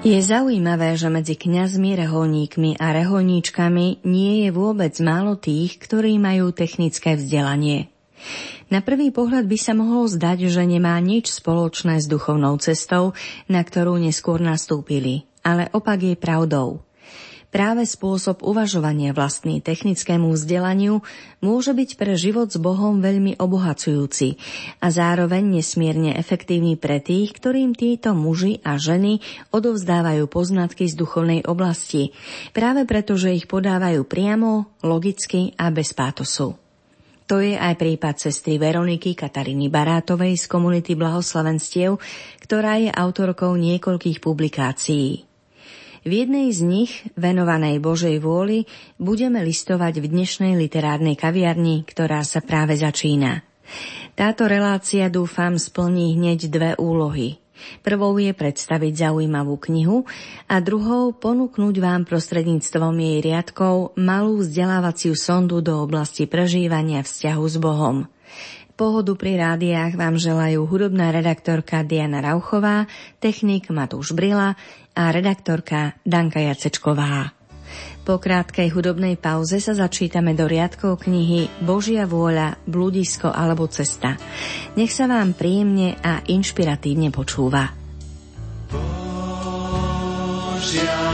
Je zaujímavé, že medzi kňazmi, reholníkmi a reholníčkami nie je vôbec málo tých, ktorí majú technické vzdelanie. Na prvý pohľad by sa mohlo zdať, že nemá nič spoločné s duchovnou cestou, na ktorú neskôr nastúpili, ale opak je pravdou. Práve spôsob uvažovania vlastný technickému vzdelaniu môže byť pre život s Bohom veľmi obohacujúci a zároveň nesmierne efektívny pre tých, ktorým títo muži a ženy odovzdávajú poznatky z duchovnej oblasti, práve preto, že ich podávajú priamo, logicky a bez pátosu. To je aj prípad sestry Veroniky Katariny Barátovej z komunity Blahoslavenstiev, ktorá je autorkou niekoľkých publikácií. V jednej z nich, venovanej Božej vôli, budeme listovať v dnešnej literárnej kaviarni, ktorá sa práve začína. Táto relácia dúfam splní hneď dve úlohy. Prvou je predstaviť zaujímavú knihu a druhou ponúknuť vám prostredníctvom jej riadkov malú vzdelávaciu sondu do oblasti prežívania vzťahu s Bohom. Pohodu pri rádiách vám želajú hudobná redaktorka Diana Rauchová, technik Matúš Brila a redaktorka Danka Jacečková. Po krátkej hudobnej pauze sa začítame do riadkov knihy Božia vôľa, bludisko alebo cesta. Nech sa vám príjemne a inšpiratívne počúva. Božia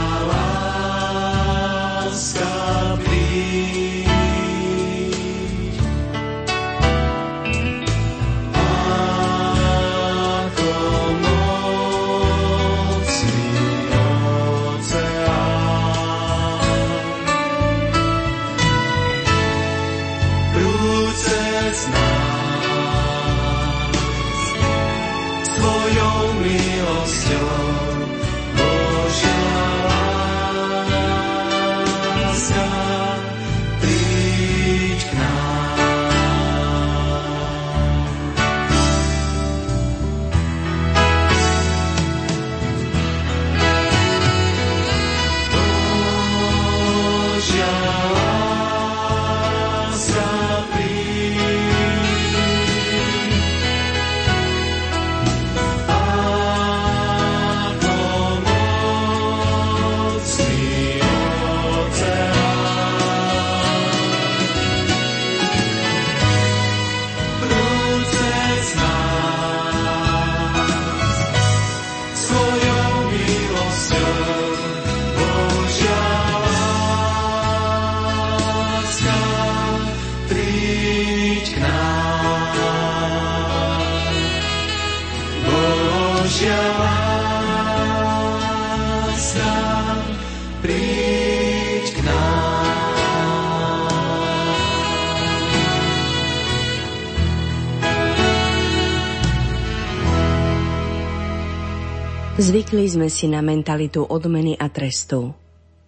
Zvykli sme si na mentalitu odmeny a trestu.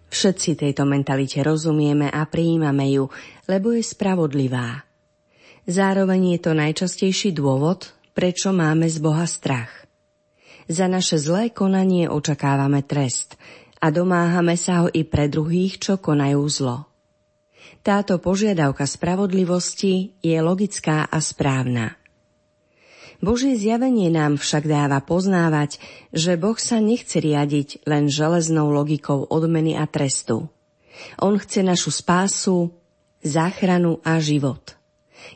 Všetci tejto mentalite rozumieme a prijímame ju, lebo je spravodlivá. Zároveň je to najčastejší dôvod, prečo máme z Boha strach. Za naše zlé konanie očakávame trest a domáhame sa ho i pre druhých, čo konajú zlo. Táto požiadavka spravodlivosti je logická a správna. Božie zjavenie nám však dáva poznávať, že Boh sa nechce riadiť len železnou logikou odmeny a trestu. On chce našu spásu, záchranu a život.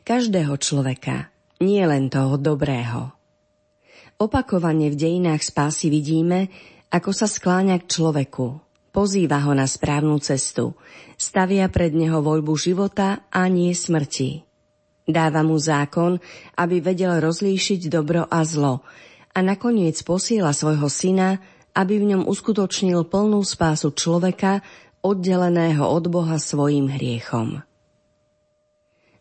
Každého človeka, nie len toho dobrého. Opakovane v dejinách spásy vidíme, ako sa skláňa k človeku, pozýva ho na správnu cestu, stavia pred neho voľbu života a nie smrti. Dáva mu zákon, aby vedel rozlíšiť dobro a zlo a nakoniec posiela svojho syna, aby v ňom uskutočnil plnú spásu človeka, oddeleného od Boha svojim hriechom.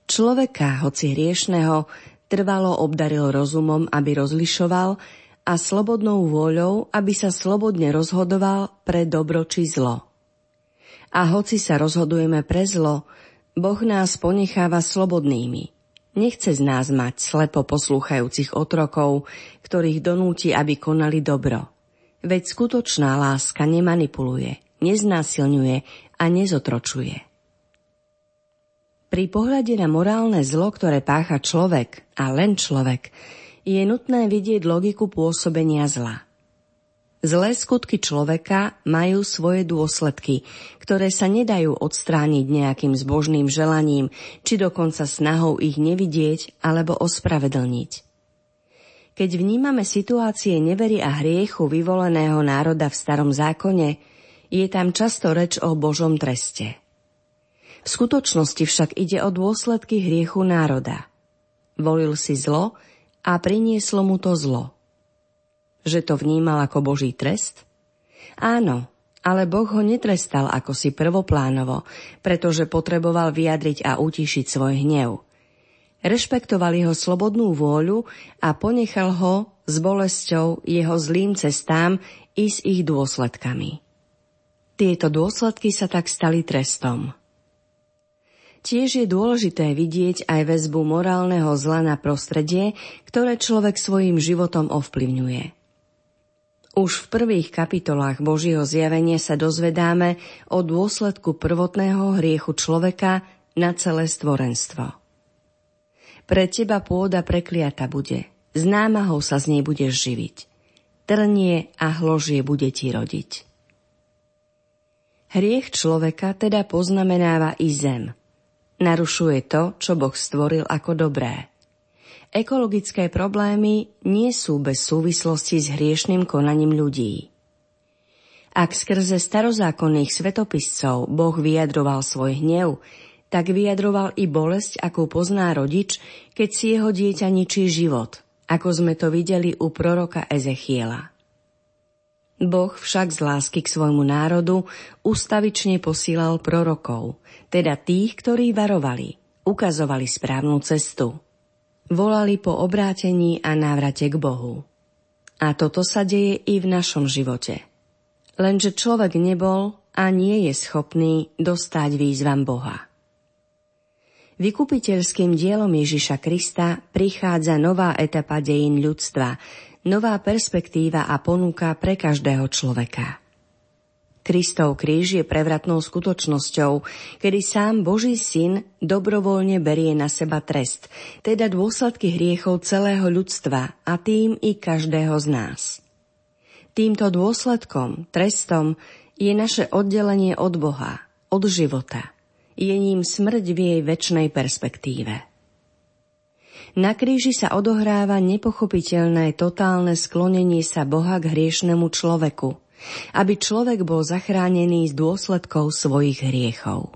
Človeka, hoci hriešného, trvalo obdaril rozumom, aby rozlišoval a slobodnou vôľou, aby sa slobodne rozhodoval pre dobro či zlo. A hoci sa rozhodujeme pre zlo, Boh nás ponecháva slobodnými. Nechce z nás mať slepo poslúchajúcich otrokov, ktorých donúti, aby konali dobro. Veď skutočná láska nemanipuluje, neznásilňuje a nezotročuje. Pri pohľade na morálne zlo, ktoré pácha človek a len človek, je nutné vidieť logiku pôsobenia zla. Zlé skutky človeka majú svoje dôsledky, ktoré sa nedajú odstrániť nejakým zbožným želaním, či dokonca snahou ich nevidieť alebo ospravedlniť. Keď vnímame situácie nevery a hriechu vyvoleného národa v starom zákone, je tam často reč o Božom treste. V skutočnosti však ide o dôsledky hriechu národa. Volil si zlo a prinieslo mu to zlo – že to vnímal ako Boží trest? Áno, ale Boh ho netrestal ako si prvoplánovo, pretože potreboval vyjadriť a utišiť svoj hnev. Rešpektoval jeho slobodnú vôľu a ponechal ho s bolesťou jeho zlým cestám i s ich dôsledkami. Tieto dôsledky sa tak stali trestom. Tiež je dôležité vidieť aj väzbu morálneho zla na prostredie, ktoré človek svojim životom ovplyvňuje. Už v prvých kapitolách Božieho zjavenia sa dozvedáme o dôsledku prvotného hriechu človeka na celé stvorenstvo. Pre teba pôda prekliata bude, z námahou sa z nej budeš živiť. Trnie a hložie bude ti rodiť. Hriech človeka teda poznamenáva i zem. Narušuje to, čo Boh stvoril ako dobré ekologické problémy nie sú bez súvislosti s hriešným konaním ľudí. Ak skrze starozákonných svetopiscov Boh vyjadroval svoj hnev, tak vyjadroval i bolesť, akú pozná rodič, keď si jeho dieťa ničí život, ako sme to videli u proroka Ezechiela. Boh však z lásky k svojmu národu ustavične posílal prorokov, teda tých, ktorí varovali, ukazovali správnu cestu volali po obrátení a návrate k Bohu. A toto sa deje i v našom živote. Lenže človek nebol a nie je schopný dostať výzvam Boha. Vykupiteľským dielom Ježiša Krista prichádza nová etapa dejín ľudstva, nová perspektíva a ponuka pre každého človeka. Kristov kríž je prevratnou skutočnosťou, kedy sám Boží syn dobrovoľne berie na seba trest, teda dôsledky hriechov celého ľudstva a tým i každého z nás. Týmto dôsledkom, trestom, je naše oddelenie od Boha, od života. Je ním smrť v jej väčšnej perspektíve. Na kríži sa odohráva nepochopiteľné totálne sklonenie sa Boha k hriešnemu človeku – aby človek bol zachránený z dôsledkov svojich hriechov.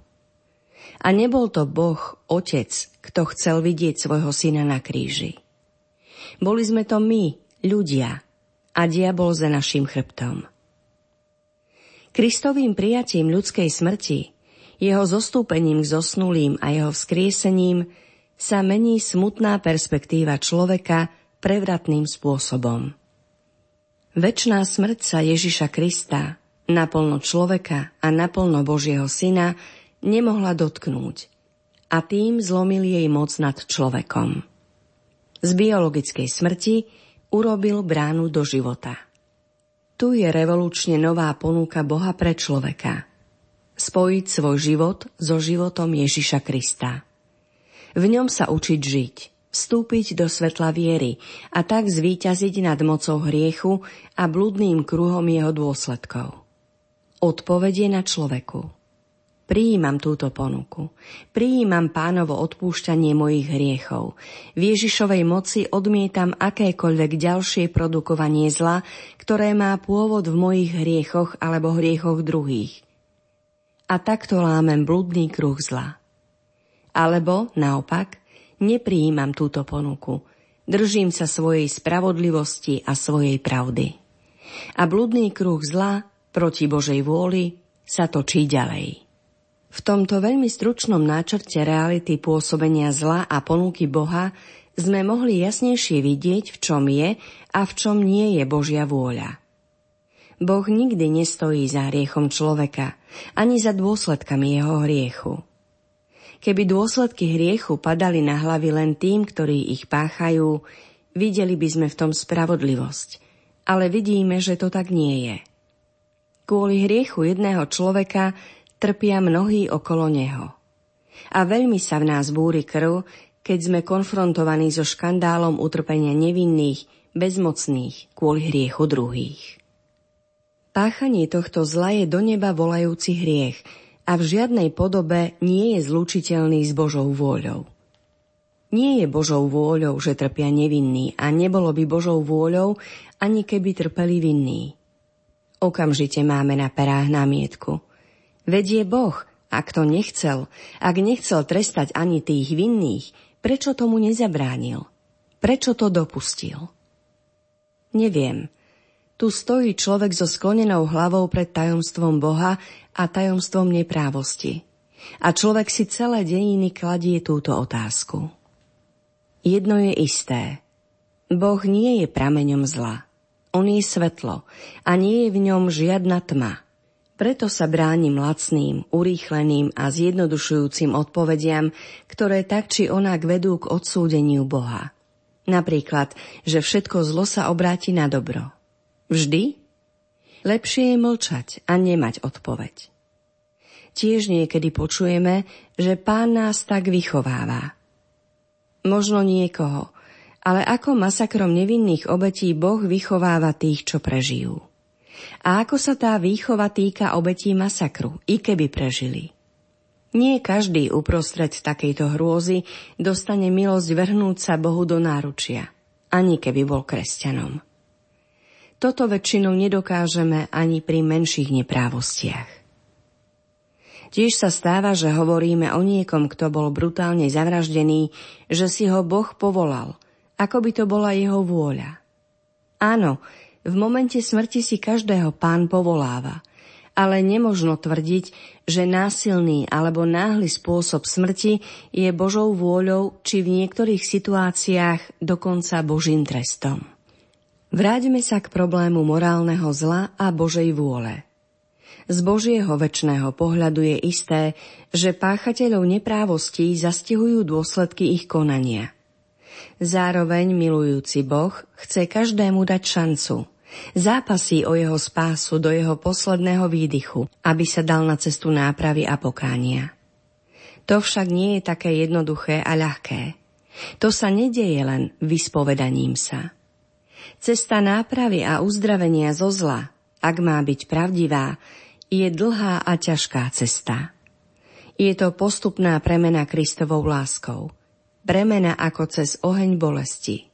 A nebol to Boh, Otec, kto chcel vidieť svojho syna na kríži. Boli sme to my, ľudia, a diabol za našim chrbtom. Kristovým prijatím ľudskej smrti, jeho zostúpením k zosnulým a jeho vzkriesením sa mení smutná perspektíva človeka prevratným spôsobom. Večná smrť sa Ježiša Krista, naplno človeka a naplno Božieho syna, nemohla dotknúť a tým zlomil jej moc nad človekom. Z biologickej smrti urobil bránu do života. Tu je revolučne nová ponuka Boha pre človeka. Spojiť svoj život so životom Ježiša Krista. V ňom sa učiť žiť – vstúpiť do svetla viery a tak zvíťaziť nad mocou hriechu a blúdnym kruhom jeho dôsledkov. Odpovedie na človeku. Prijímam túto ponuku. Prijímam pánovo odpúšťanie mojich hriechov. V Ježišovej moci odmietam akékoľvek ďalšie produkovanie zla, ktoré má pôvod v mojich hriechoch alebo hriechoch druhých. A takto lámem blúdny kruh zla. Alebo, naopak, neprijímam túto ponuku. Držím sa svojej spravodlivosti a svojej pravdy. A blúdny kruh zla proti Božej vôli sa točí ďalej. V tomto veľmi stručnom náčrte reality pôsobenia zla a ponuky Boha sme mohli jasnejšie vidieť, v čom je a v čom nie je Božia vôľa. Boh nikdy nestojí za hriechom človeka, ani za dôsledkami jeho hriechu. Keby dôsledky hriechu padali na hlavy len tým, ktorí ich páchajú, videli by sme v tom spravodlivosť, ale vidíme, že to tak nie je. Kvôli hriechu jedného človeka trpia mnohí okolo neho. A veľmi sa v nás búri krv, keď sme konfrontovaní so škandálom utrpenia nevinných, bezmocných kvôli hriechu druhých. Páchanie tohto zla je do neba volajúci hriech a v žiadnej podobe nie je zlučiteľný s Božou vôľou. Nie je Božou vôľou, že trpia nevinní a nebolo by Božou vôľou, ani keby trpeli vinní. Okamžite máme na perách námietku. Vedie Boh, ak to nechcel, ak nechcel trestať ani tých vinných, prečo tomu nezabránil? Prečo to dopustil? Neviem. Tu stojí človek so sklonenou hlavou pred tajomstvom Boha a tajomstvom neprávosti. A človek si celé dejiny kladie túto otázku. Jedno je isté. Boh nie je prameňom zla. On je svetlo a nie je v ňom žiadna tma. Preto sa bránim lacným, urýchleným a zjednodušujúcim odpovediam, ktoré tak či onak vedú k odsúdeniu Boha. Napríklad, že všetko zlo sa obráti na dobro. Vždy? Lepšie je mlčať a nemať odpoveď. Tiež niekedy počujeme, že pán nás tak vychováva. Možno niekoho, ale ako masakrom nevinných obetí Boh vychováva tých, čo prežijú. A ako sa tá výchova týka obetí masakru, i keby prežili. Nie každý uprostred takejto hrôzy dostane milosť vrhnúť sa Bohu do náručia, ani keby bol kresťanom. Toto väčšinou nedokážeme ani pri menších neprávostiach. Tiež sa stáva, že hovoríme o niekom, kto bol brutálne zavraždený, že si ho Boh povolal, ako by to bola jeho vôľa. Áno, v momente smrti si každého pán povoláva, ale nemožno tvrdiť, že násilný alebo náhly spôsob smrti je Božou vôľou či v niektorých situáciách dokonca Božím trestom. Vráťme sa k problému morálneho zla a Božej vôle. Z Božieho väčšného pohľadu je isté, že páchateľov neprávostí zastihujú dôsledky ich konania. Zároveň milujúci Boh chce každému dať šancu – Zápasí o jeho spásu do jeho posledného výdychu, aby sa dal na cestu nápravy a pokánia. To však nie je také jednoduché a ľahké. To sa nedieje len vyspovedaním sa. Cesta nápravy a uzdravenia zo zla, ak má byť pravdivá, je dlhá a ťažká cesta. Je to postupná premena Kristovou láskou. Premena ako cez oheň bolesti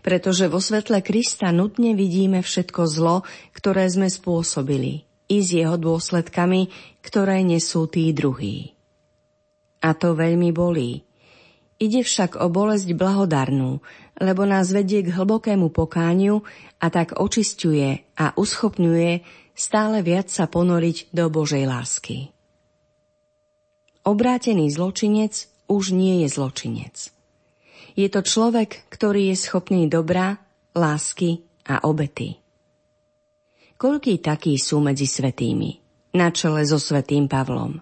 pretože vo svetle Krista nutne vidíme všetko zlo, ktoré sme spôsobili, i s jeho dôsledkami, ktoré nesú tí druhí. A to veľmi bolí. Ide však o bolesť blahodarnú, lebo nás vedie k hlbokému pokániu a tak očisťuje a uschopňuje stále viac sa ponoriť do Božej lásky. Obrátený zločinec už nie je zločinec. Je to človek, ktorý je schopný dobra, lásky a obety. Koľký takí sú medzi svetými, na čele so svetým Pavlom.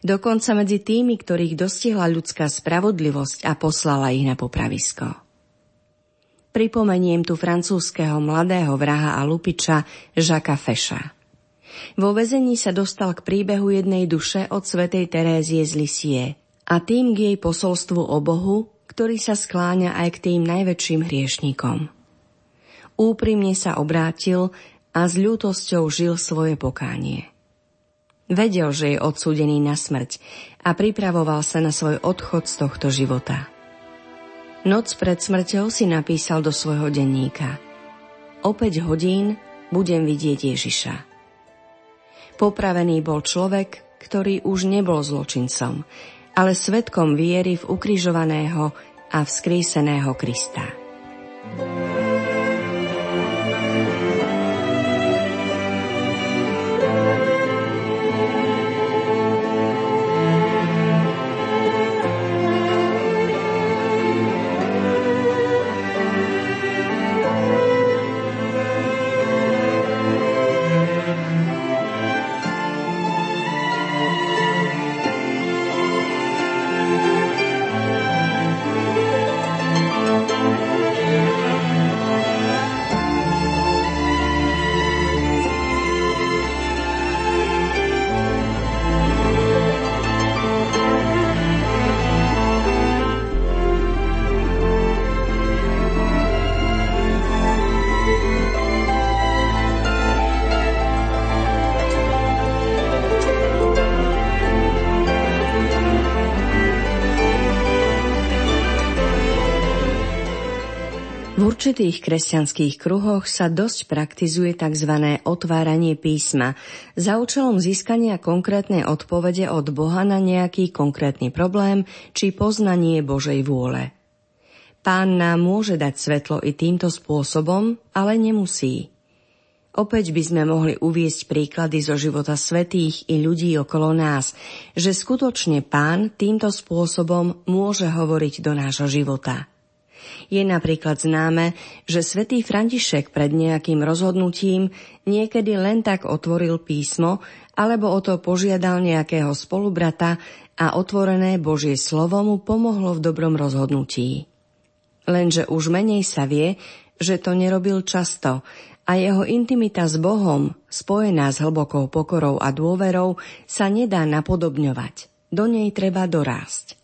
Dokonca medzi tými, ktorých dostihla ľudská spravodlivosť a poslala ich na popravisko. Pripomeniem tu francúzského mladého vraha a lupiča Žaka Feša. Vo vezení sa dostal k príbehu jednej duše od svetej Terézie z Lisie a tým k jej posolstvu o Bohu, ktorý sa skláňa aj k tým najväčším hriešnikom. Úprimne sa obrátil a s ľútosťou žil svoje pokánie. Vedel, že je odsúdený na smrť a pripravoval sa na svoj odchod z tohto života. Noc pred smrťou si napísal do svojho denníka. O 5 hodín budem vidieť Ježiša. Popravený bol človek, ktorý už nebol zločincom, ale svetkom viery v ukrižovaného a vzkríseného Krista. thank you určitých kresťanských kruhoch sa dosť praktizuje tzv. otváranie písma za účelom získania konkrétnej odpovede od Boha na nejaký konkrétny problém či poznanie Božej vôle. Pán nám môže dať svetlo i týmto spôsobom, ale nemusí. Opäť by sme mohli uviesť príklady zo života svetých i ľudí okolo nás, že skutočne pán týmto spôsobom môže hovoriť do nášho života. Je napríklad známe, že svätý František pred nejakým rozhodnutím niekedy len tak otvoril písmo alebo o to požiadal nejakého spolubrata a otvorené Božie slovo mu pomohlo v dobrom rozhodnutí. Lenže už menej sa vie, že to nerobil často a jeho intimita s Bohom, spojená s hlbokou pokorou a dôverou, sa nedá napodobňovať. Do nej treba dorásť.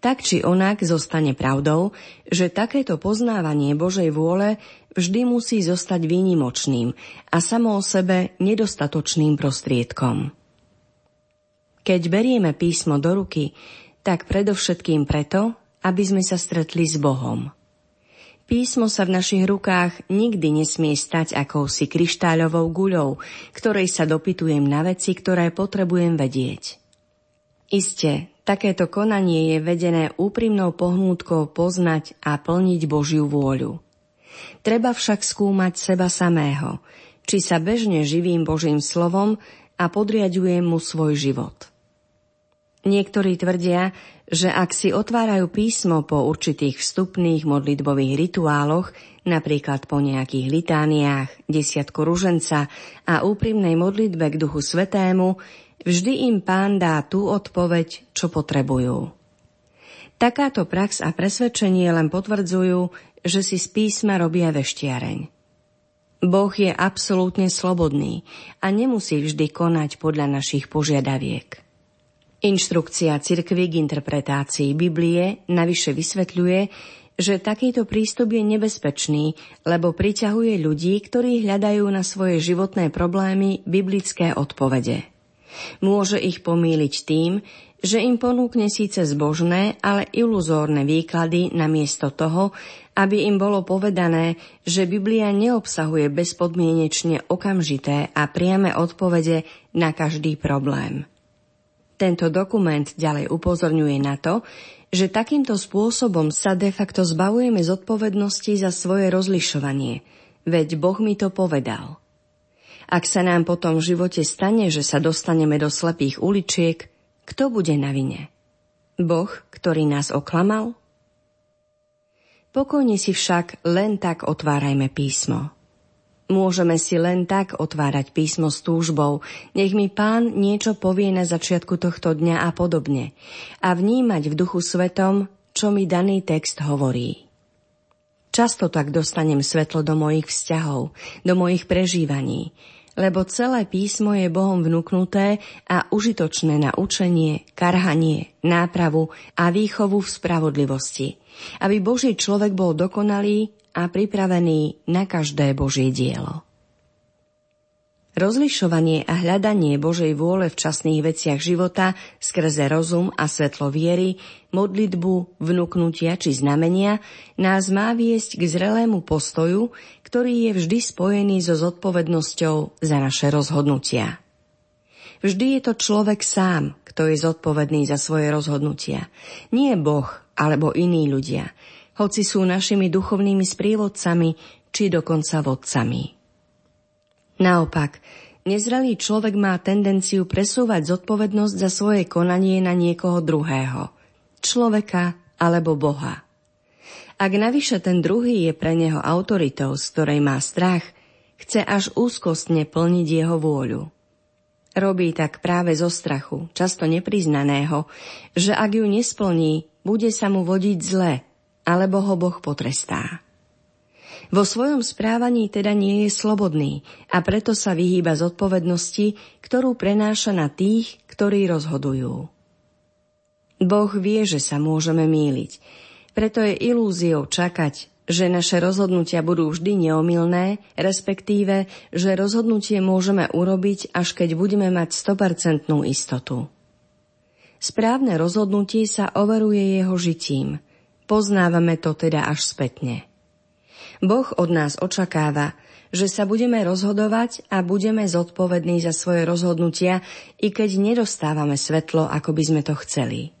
Tak či onak zostane pravdou, že takéto poznávanie Božej vôle vždy musí zostať výnimočným a samo o sebe nedostatočným prostriedkom. Keď berieme písmo do ruky, tak predovšetkým preto, aby sme sa stretli s Bohom. Písmo sa v našich rukách nikdy nesmie stať akousi kryštáľovou guľou, ktorej sa dopytujem na veci, ktoré potrebujem vedieť. Isté, Takéto konanie je vedené úprimnou pohnútkou poznať a plniť Božiu vôľu. Treba však skúmať seba samého, či sa bežne živím Božím slovom a podriadujem mu svoj život. Niektorí tvrdia, že ak si otvárajú písmo po určitých vstupných modlitbových rituáloch, napríklad po nejakých litániách, desiatku ruženca a úprimnej modlitbe k Duchu Svetému, Vždy im pán dá tú odpoveď, čo potrebujú. Takáto prax a presvedčenie len potvrdzujú, že si z písma robia veštiareň. Boh je absolútne slobodný a nemusí vždy konať podľa našich požiadaviek. Inštrukcia cirkvy k interpretácii Biblie navyše vysvetľuje, že takýto prístup je nebezpečný, lebo priťahuje ľudí, ktorí hľadajú na svoje životné problémy biblické odpovede. Môže ich pomýliť tým, že im ponúkne síce zbožné, ale iluzórne výklady namiesto toho, aby im bolo povedané, že Biblia neobsahuje bezpodmienečne okamžité a priame odpovede na každý problém. Tento dokument ďalej upozorňuje na to, že takýmto spôsobom sa de facto zbavujeme zodpovednosti za svoje rozlišovanie, veď Boh mi to povedal. Ak sa nám potom v živote stane, že sa dostaneme do slepých uličiek, kto bude na vine? Boh, ktorý nás oklamal? Pokojne si však len tak otvárajme písmo. Môžeme si len tak otvárať písmo s túžbou, nech mi pán niečo povie na začiatku tohto dňa a podobne, a vnímať v duchu svetom, čo mi daný text hovorí. Často tak dostanem svetlo do mojich vzťahov, do mojich prežívaní, lebo celé písmo je Bohom vnúknuté a užitočné na učenie, karhanie, nápravu a výchovu v spravodlivosti, aby Boží človek bol dokonalý a pripravený na každé Božie dielo. Rozlišovanie a hľadanie Božej vôle v časných veciach života skrze rozum a svetlo viery, modlitbu, vnúknutia či znamenia nás má viesť k zrelému postoju, ktorý je vždy spojený so zodpovednosťou za naše rozhodnutia. Vždy je to človek sám, kto je zodpovedný za svoje rozhodnutia. Nie Boh alebo iní ľudia, hoci sú našimi duchovnými sprievodcami či dokonca vodcami. Naopak, nezrelý človek má tendenciu presúvať zodpovednosť za svoje konanie na niekoho druhého. Človeka alebo Boha. Ak navyše ten druhý je pre neho autoritou, z ktorej má strach, chce až úzkostne plniť jeho vôľu. Robí tak práve zo strachu, často nepriznaného, že ak ju nesplní, bude sa mu vodiť zle, alebo ho Boh potrestá. Vo svojom správaní teda nie je slobodný a preto sa vyhýba zodpovednosti, ktorú prenáša na tých, ktorí rozhodujú. Boh vie, že sa môžeme míliť, preto je ilúziou čakať, že naše rozhodnutia budú vždy neomilné, respektíve, že rozhodnutie môžeme urobiť, až keď budeme mať 100% istotu. Správne rozhodnutie sa overuje jeho žitím. Poznávame to teda až spätne. Boh od nás očakáva, že sa budeme rozhodovať a budeme zodpovední za svoje rozhodnutia, i keď nedostávame svetlo, ako by sme to chceli.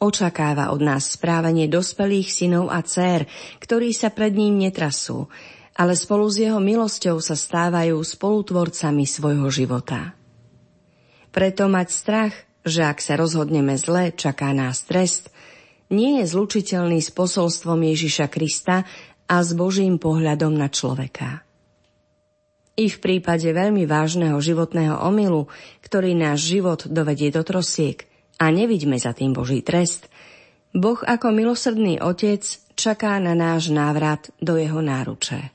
Očakáva od nás správanie dospelých synov a dcér, ktorí sa pred ním netrasú, ale spolu s jeho milosťou sa stávajú spolutvorcami svojho života. Preto mať strach, že ak sa rozhodneme zle, čaká nás trest, nie je zlučiteľný s posolstvom Ježiša Krista a s Božím pohľadom na človeka. I v prípade veľmi vážneho životného omylu, ktorý náš život dovedie do trosiek a nevidíme za tým Boží trest, Boh ako milosrdný otec čaká na náš návrat do jeho náruče.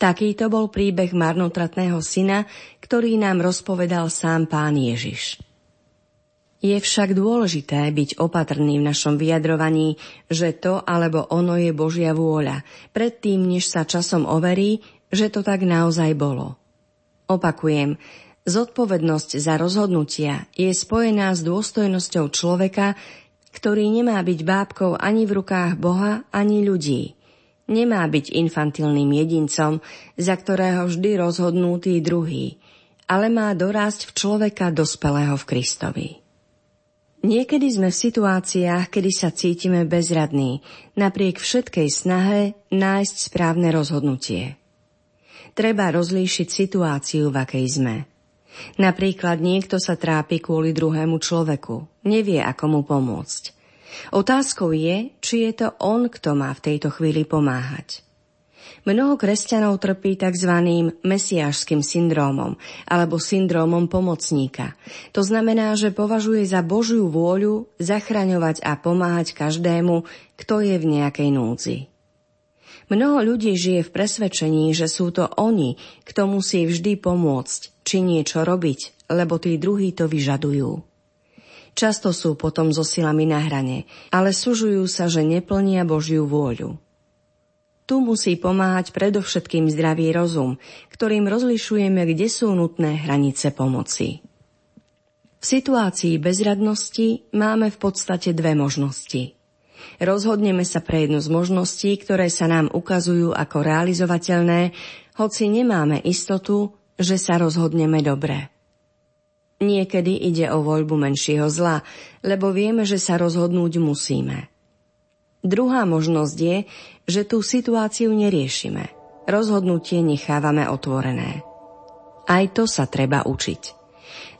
Takýto bol príbeh marnotratného syna, ktorý nám rozpovedal sám pán Ježiš. Je však dôležité byť opatrný v našom vyjadrovaní, že to alebo ono je Božia vôľa, predtým, než sa časom overí, že to tak naozaj bolo. Opakujem, zodpovednosť za rozhodnutia je spojená s dôstojnosťou človeka, ktorý nemá byť bábkou ani v rukách Boha, ani ľudí. Nemá byť infantilným jedincom, za ktorého vždy rozhodnú tí druhí, ale má dorásť v človeka dospelého v Kristovi. Niekedy sme v situáciách, kedy sa cítime bezradní, napriek všetkej snahe nájsť správne rozhodnutie. Treba rozlíšiť situáciu, v akej sme. Napríklad niekto sa trápi kvôli druhému človeku, nevie, ako mu pomôcť. Otázkou je, či je to on, kto má v tejto chvíli pomáhať. Mnoho kresťanov trpí tzv. mesiášským syndrómom alebo syndrómom pomocníka. To znamená, že považuje za Božiu vôľu zachraňovať a pomáhať každému, kto je v nejakej núdzi. Mnoho ľudí žije v presvedčení, že sú to oni, kto musí vždy pomôcť, či niečo robiť, lebo tí druhí to vyžadujú. Často sú potom so silami na hrane, ale sužujú sa, že neplnia Božiu vôľu. Tu musí pomáhať predovšetkým zdravý rozum, ktorým rozlišujeme, kde sú nutné hranice pomoci. V situácii bezradnosti máme v podstate dve možnosti. Rozhodneme sa pre jednu z možností, ktoré sa nám ukazujú ako realizovateľné, hoci nemáme istotu, že sa rozhodneme dobre. Niekedy ide o voľbu menšieho zla, lebo vieme, že sa rozhodnúť musíme. Druhá možnosť je, že tú situáciu neriešime. Rozhodnutie nechávame otvorené. Aj to sa treba učiť.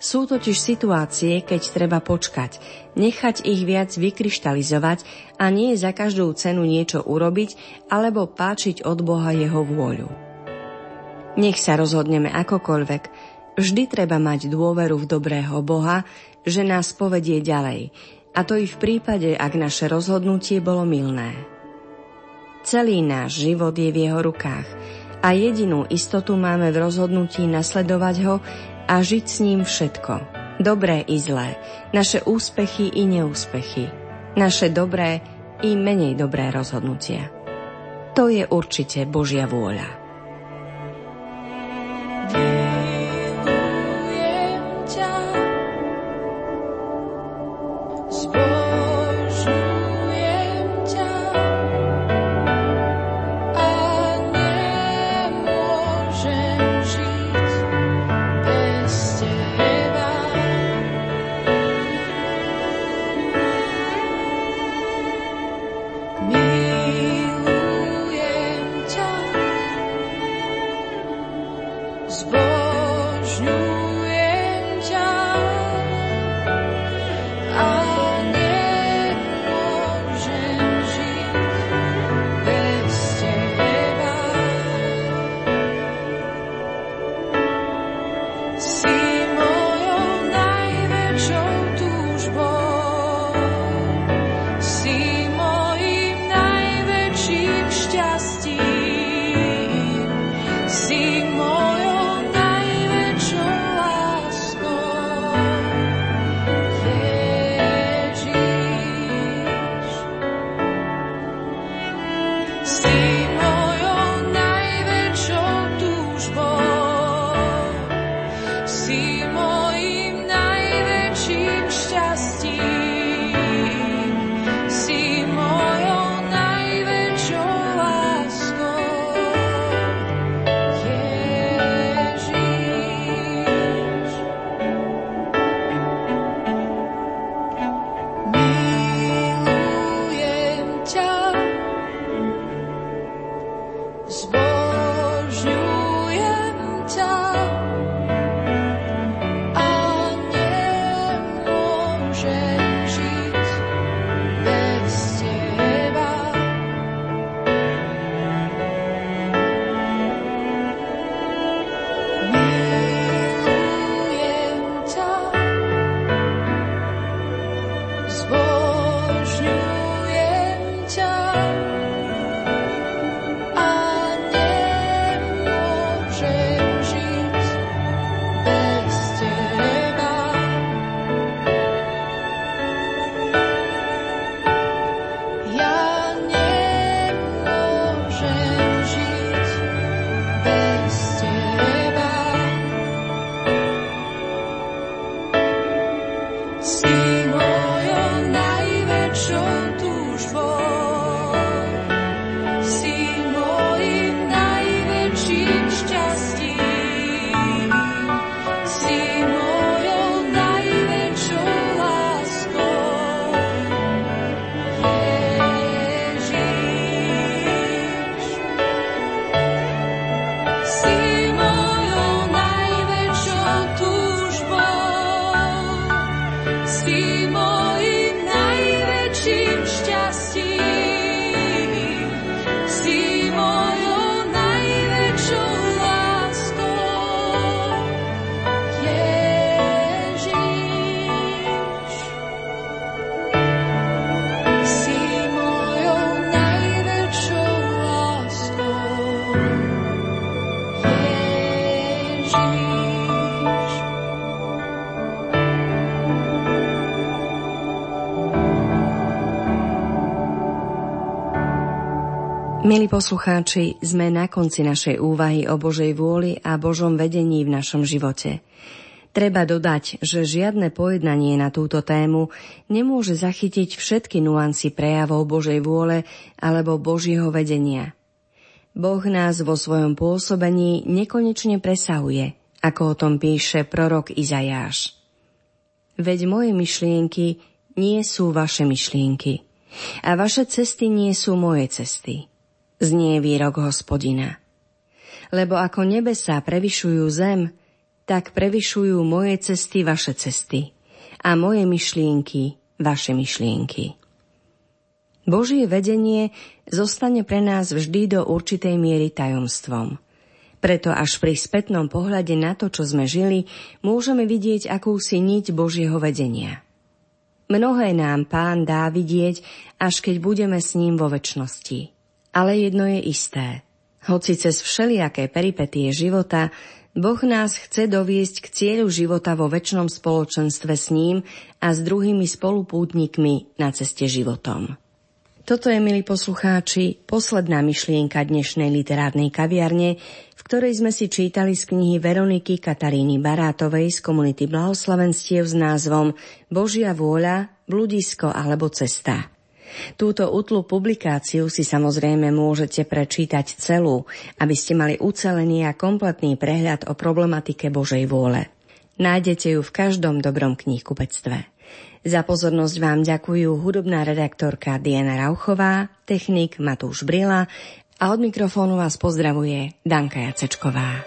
Sú totiž situácie, keď treba počkať, nechať ich viac vykryštalizovať a nie za každú cenu niečo urobiť alebo páčiť od Boha jeho vôľu. Nech sa rozhodneme akokoľvek, vždy treba mať dôveru v dobrého Boha, že nás povedie ďalej, a to i v prípade, ak naše rozhodnutie bolo milné. Celý náš život je v jeho rukách a jedinú istotu máme v rozhodnutí nasledovať ho a žiť s ním všetko. Dobré i zlé, naše úspechy i neúspechy, naše dobré i menej dobré rozhodnutia. To je určite Božia vôľa. Milí poslucháči, sme na konci našej úvahy o Božej vôli a Božom vedení v našom živote. Treba dodať, že žiadne pojednanie na túto tému nemôže zachytiť všetky nuancy prejavov Božej vôle alebo Božieho vedenia. Boh nás vo svojom pôsobení nekonečne presahuje, ako o tom píše prorok Izajáš. Veď moje myšlienky nie sú vaše myšlienky a vaše cesty nie sú moje cesty znie výrok hospodina. Lebo ako nebesá prevyšujú zem, tak prevyšujú moje cesty vaše cesty a moje myšlienky vaše myšlienky. Božie vedenie zostane pre nás vždy do určitej miery tajomstvom. Preto až pri spätnom pohľade na to, čo sme žili, môžeme vidieť akúsi niť Božieho vedenia. Mnohé nám pán dá vidieť, až keď budeme s ním vo väčšnosti. Ale jedno je isté. Hoci cez všelijaké peripetie života Boh nás chce doviesť k cieľu života vo väčšnom spoločenstve s ním a s druhými spolupútnikmi na ceste životom. Toto je, milí poslucháči, posledná myšlienka dnešnej literárnej kaviarne, v ktorej sme si čítali z knihy Veroniky Kataríny Barátovej z komunity blahoslavenstiev s názvom Božia vôľa, bludisko alebo cesta. Túto utlú publikáciu si samozrejme môžete prečítať celú, aby ste mali ucelený a kompletný prehľad o problematike Božej vôle. Nájdete ju v každom dobrom knihkupectve. Za pozornosť vám ďakujú hudobná redaktorka Diana Rauchová, technik Matúš Brila a od mikrofónu vás pozdravuje Danka Jacečková.